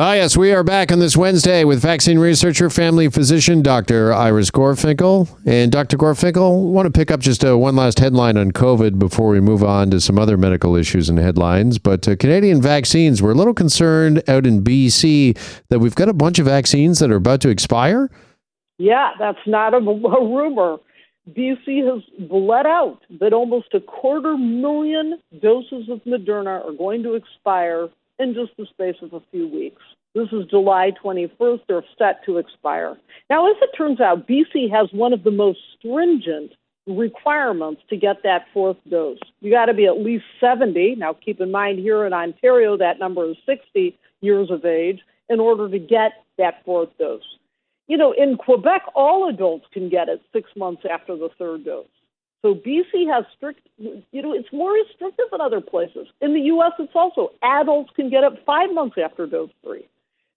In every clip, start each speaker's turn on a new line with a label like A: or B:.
A: Ah, yes, we are back on this Wednesday with vaccine researcher, family physician, Dr. Iris Gorfinkel. And Dr. Gorfinkel, want to pick up just uh, one last headline on COVID before we move on to some other medical issues and headlines. But uh, Canadian vaccines, we're a little concerned out in BC that we've got a bunch of vaccines that are about to expire.
B: Yeah, that's not a, a rumor. BC has bled out that almost a quarter million doses of Moderna are going to expire in just the space of a few weeks. This is July 21st. They're set to expire. Now, as it turns out, BC has one of the most stringent requirements to get that fourth dose. You got to be at least 70. Now, keep in mind here in Ontario, that number is 60 years of age in order to get that fourth dose. You know, in Quebec, all adults can get it six months after the third dose. So BC has strict, you know, it's more restrictive than other places. In the U.S., it's also adults can get it five months after dose three.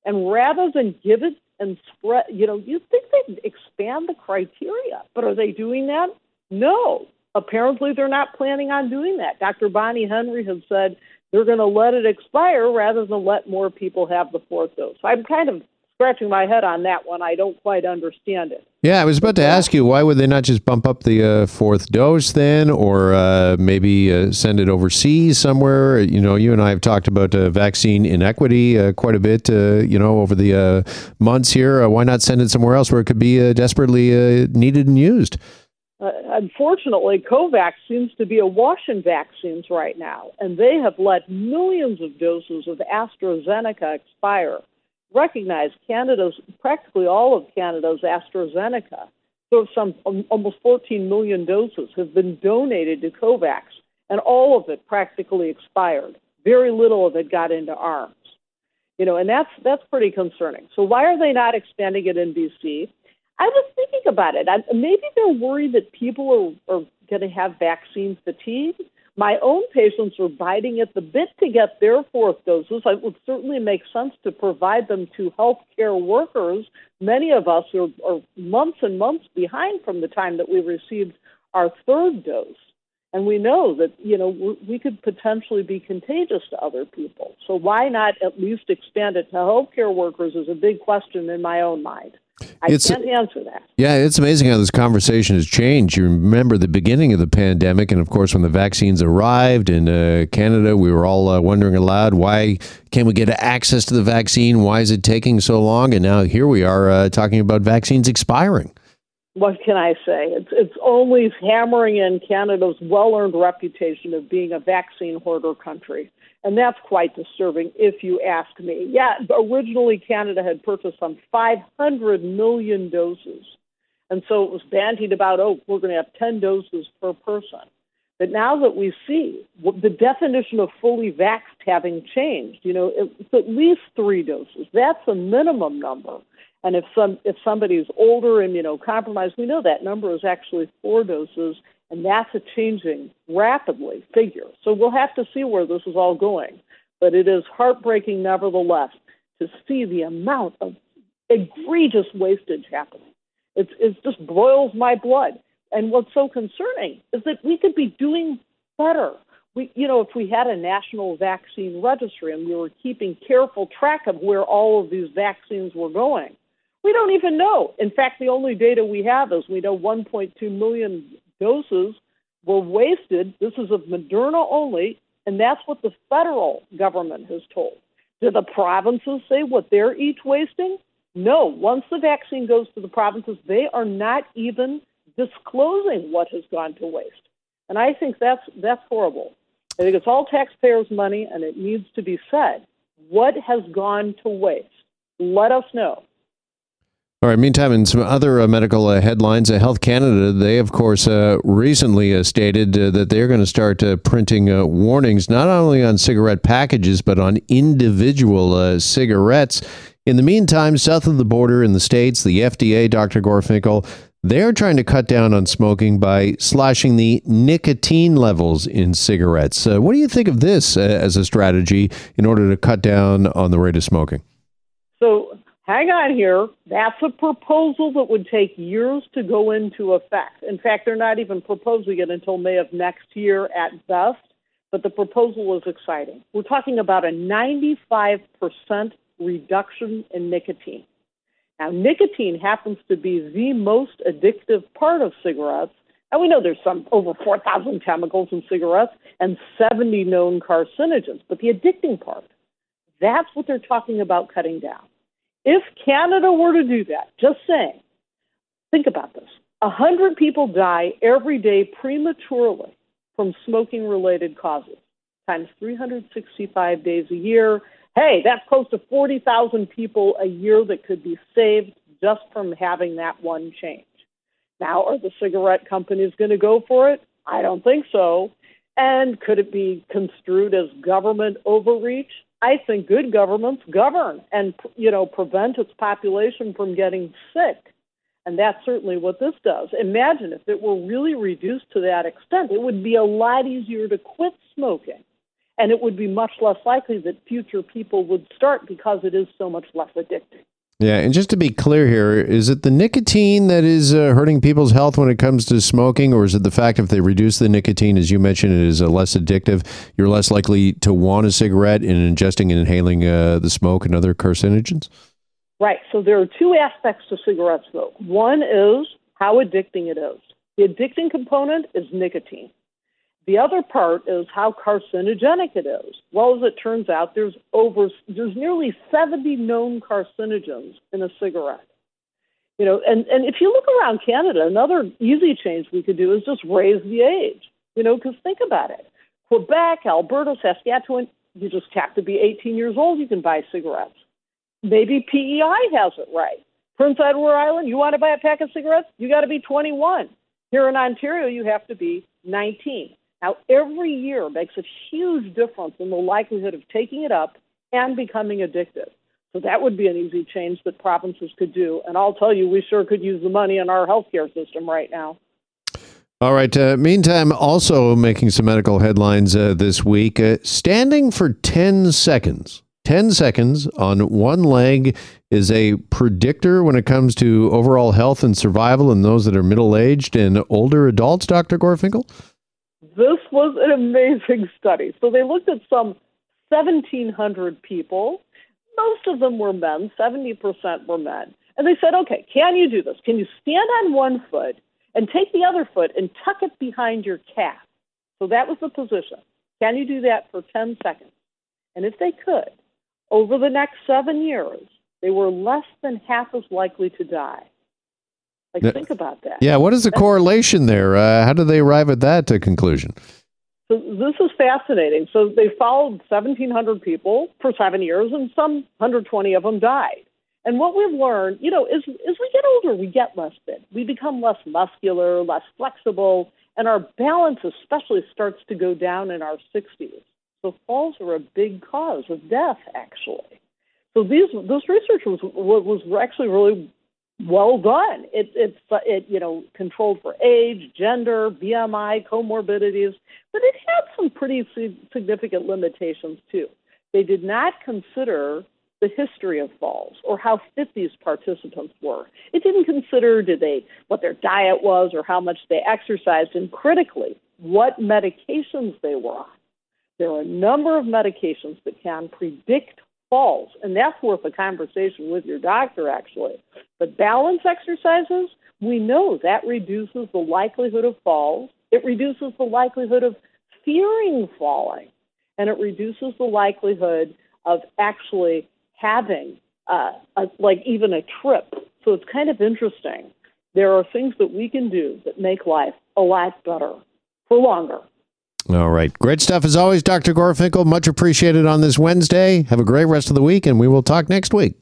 B: And rather than give it and spread, you know, you think they'd expand the criteria, but are they doing that? No. Apparently, they're not planning on doing that. Dr. Bonnie Henry has said they're going to let it expire rather than let more people have the fourth dose. I'm kind of scratching my head on that one. I don't quite understand it.
A: Yeah, I was about to ask you why would they not just bump up the uh, fourth dose then, or uh, maybe uh, send it overseas somewhere? You know, you and I have talked about uh, vaccine inequity uh, quite a bit. Uh, you know, over the months here. why not send it somewhere else where it could be desperately needed and used?
B: unfortunately, COVAX seems to be awash in vaccines right now, and they have let millions of doses of AstraZeneca expire recognize Canada's practically all of Canada's AstraZeneca. So some um, almost 14 million doses have been donated to COVAX, and all of it practically expired. Very little of it got into arms. You know, and that's that's pretty concerning. So why are they not expanding it in BC? I was thinking about it. I, maybe they're worried that people are, are going to have vaccine fatigue. My own patients are biting at the bit to get their fourth doses. It would certainly make sense to provide them to healthcare workers. Many of us are, are months and months behind from the time that we received our third dose. And we know that, you know, we could potentially be contagious to other people. So why not at least expand it to healthcare workers is a big question in my own mind. I it's, can't answer that.
A: Yeah, it's amazing how this conversation has changed. You remember the beginning of the pandemic, and of course, when the vaccines arrived in uh, Canada, we were all uh, wondering aloud, why can't we get access to the vaccine? Why is it taking so long? And now here we are uh, talking about vaccines expiring.
B: What can I say? It's, it's only hammering in Canada's well earned reputation of being a vaccine hoarder country. And that's quite disturbing if you ask me. Yeah, originally Canada had purchased some 500 million doses. And so it was bandied about, oh, we're going to have 10 doses per person. But now that we see the definition of fully vaxxed having changed, you know, it's at least three doses. That's a minimum number. And if some if somebody's older, immunocompromised, we know that number is actually four doses and that's a changing rapidly figure. So we'll have to see where this is all going. But it is heartbreaking, nevertheless, to see the amount of egregious wastage happening. It's, it just boils my blood. And what's so concerning is that we could be doing better. We, you know, if we had a national vaccine registry and we were keeping careful track of where all of these vaccines were going, we don't even know. In fact, the only data we have is we know 1.2 million doses were wasted. This is of Moderna only, and that's what the federal government has told. Do the provinces say what they're each wasting? No. Once the vaccine goes to the provinces, they are not even disclosing what has gone to waste. And I think that's that's horrible. I think it's all taxpayers' money, and it needs to be said. What has gone to waste? Let us know.
A: All right. Meantime, in some other uh, medical uh, headlines, uh, Health Canada, they of course uh, recently uh, stated uh, that they're going to start printing warnings not only on cigarette packages but on individual cigarettes. In the meantime, south of the border in the states, the FDA, Dr. Gorfinkel, they're trying to cut down on smoking by slashing the nicotine levels in cigarettes. what do you think of this as a strategy in order to cut down on the rate of smoking?
B: So hang on here. That's a proposal that would take years to go into effect. In fact, they're not even proposing it until May of next year at best, but the proposal is exciting. We're talking about a 95% reduction in nicotine. Now, nicotine happens to be the most addictive part of cigarettes. And we know there's some over 4,000 chemicals in cigarettes and 70 known carcinogens. But the addicting part, that's what they're talking about cutting down. If Canada were to do that, just saying, think about this. a 100 people die every day prematurely from smoking related causes, times 365 days a year. Hey, that's close to 40,000 people a year that could be saved just from having that one change. Now, are the cigarette companies going to go for it? I don't think so. And could it be construed as government overreach? I think good governments govern and you know prevent its population from getting sick. And that's certainly what this does. Imagine if it were really reduced to that extent, it would be a lot easier to quit smoking. And it would be much less likely that future people would start because it is so much less addicting.
A: Yeah, and just to be clear here, is it the nicotine that is uh, hurting people's health when it comes to smoking, or is it the fact if they reduce the nicotine, as you mentioned, it is uh, less addictive? You're less likely to want a cigarette in ingesting and inhaling uh, the smoke and other carcinogens?
B: Right. So there are two aspects to cigarette smoke. One is how addicting it is. The addicting component is nicotine. The other part is how carcinogenic it is. Well, as it turns out, there's over there's nearly 70 known carcinogens in a cigarette. You know, and, and if you look around Canada, another easy change we could do is just raise the age. You know, because think about it. Quebec, Alberta, Saskatchewan, you just have to be 18 years old, you can buy cigarettes. Maybe PEI has it right. Prince Edward Island, you want to buy a pack of cigarettes? You got to be 21. Here in Ontario, you have to be 19. Now, every year makes a huge difference in the likelihood of taking it up and becoming addicted. So that would be an easy change that provinces could do. And I'll tell you, we sure could use the money in our healthcare system right now.
A: All right. Uh, meantime, also making some medical headlines uh, this week. Uh, standing for 10 seconds 10 seconds on one leg is a predictor when it comes to overall health and survival in those that are middle aged and older adults, Dr. Gorfinkel?
B: This was an amazing study. So they looked at some 1,700 people. Most of them were men, 70% were men. And they said, okay, can you do this? Can you stand on one foot and take the other foot and tuck it behind your calf? So that was the position. Can you do that for 10 seconds? And if they could, over the next seven years, they were less than half as likely to die. Like, think about that.
A: Yeah, what is the correlation there? Uh, how do they arrive at that uh, conclusion?
B: So this is fascinating. So they followed 1,700 people for seven years, and some 120 of them died. And what we've learned, you know, is as we get older, we get less fit. We become less muscular, less flexible, and our balance especially starts to go down in our 60s. So falls are a big cause of death, actually. So these this research was was actually really well done. It it's it you know controlled for age, gender, BMI, comorbidities, but it had some pretty significant limitations too. They did not consider the history of falls or how fit these participants were. It didn't consider did they what their diet was or how much they exercised, and critically, what medications they were on. There are a number of medications that can predict falls, and that's worth a conversation with your doctor, actually. But balance exercises, we know that reduces the likelihood of falls. It reduces the likelihood of fearing falling, and it reduces the likelihood of actually having uh, a, like even a trip. So it's kind of interesting. There are things that we can do that make life a lot better for longer.
A: All right. Great stuff as always, Dr. Gorfinkel. Much appreciated on this Wednesday. Have a great rest of the week, and we will talk next week.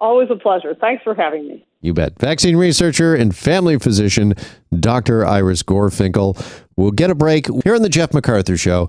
B: Always a pleasure. Thanks for having me.
A: You bet. Vaccine researcher and family physician, Dr. Iris Gorfinkel. We'll get a break here on the Jeff MacArthur Show.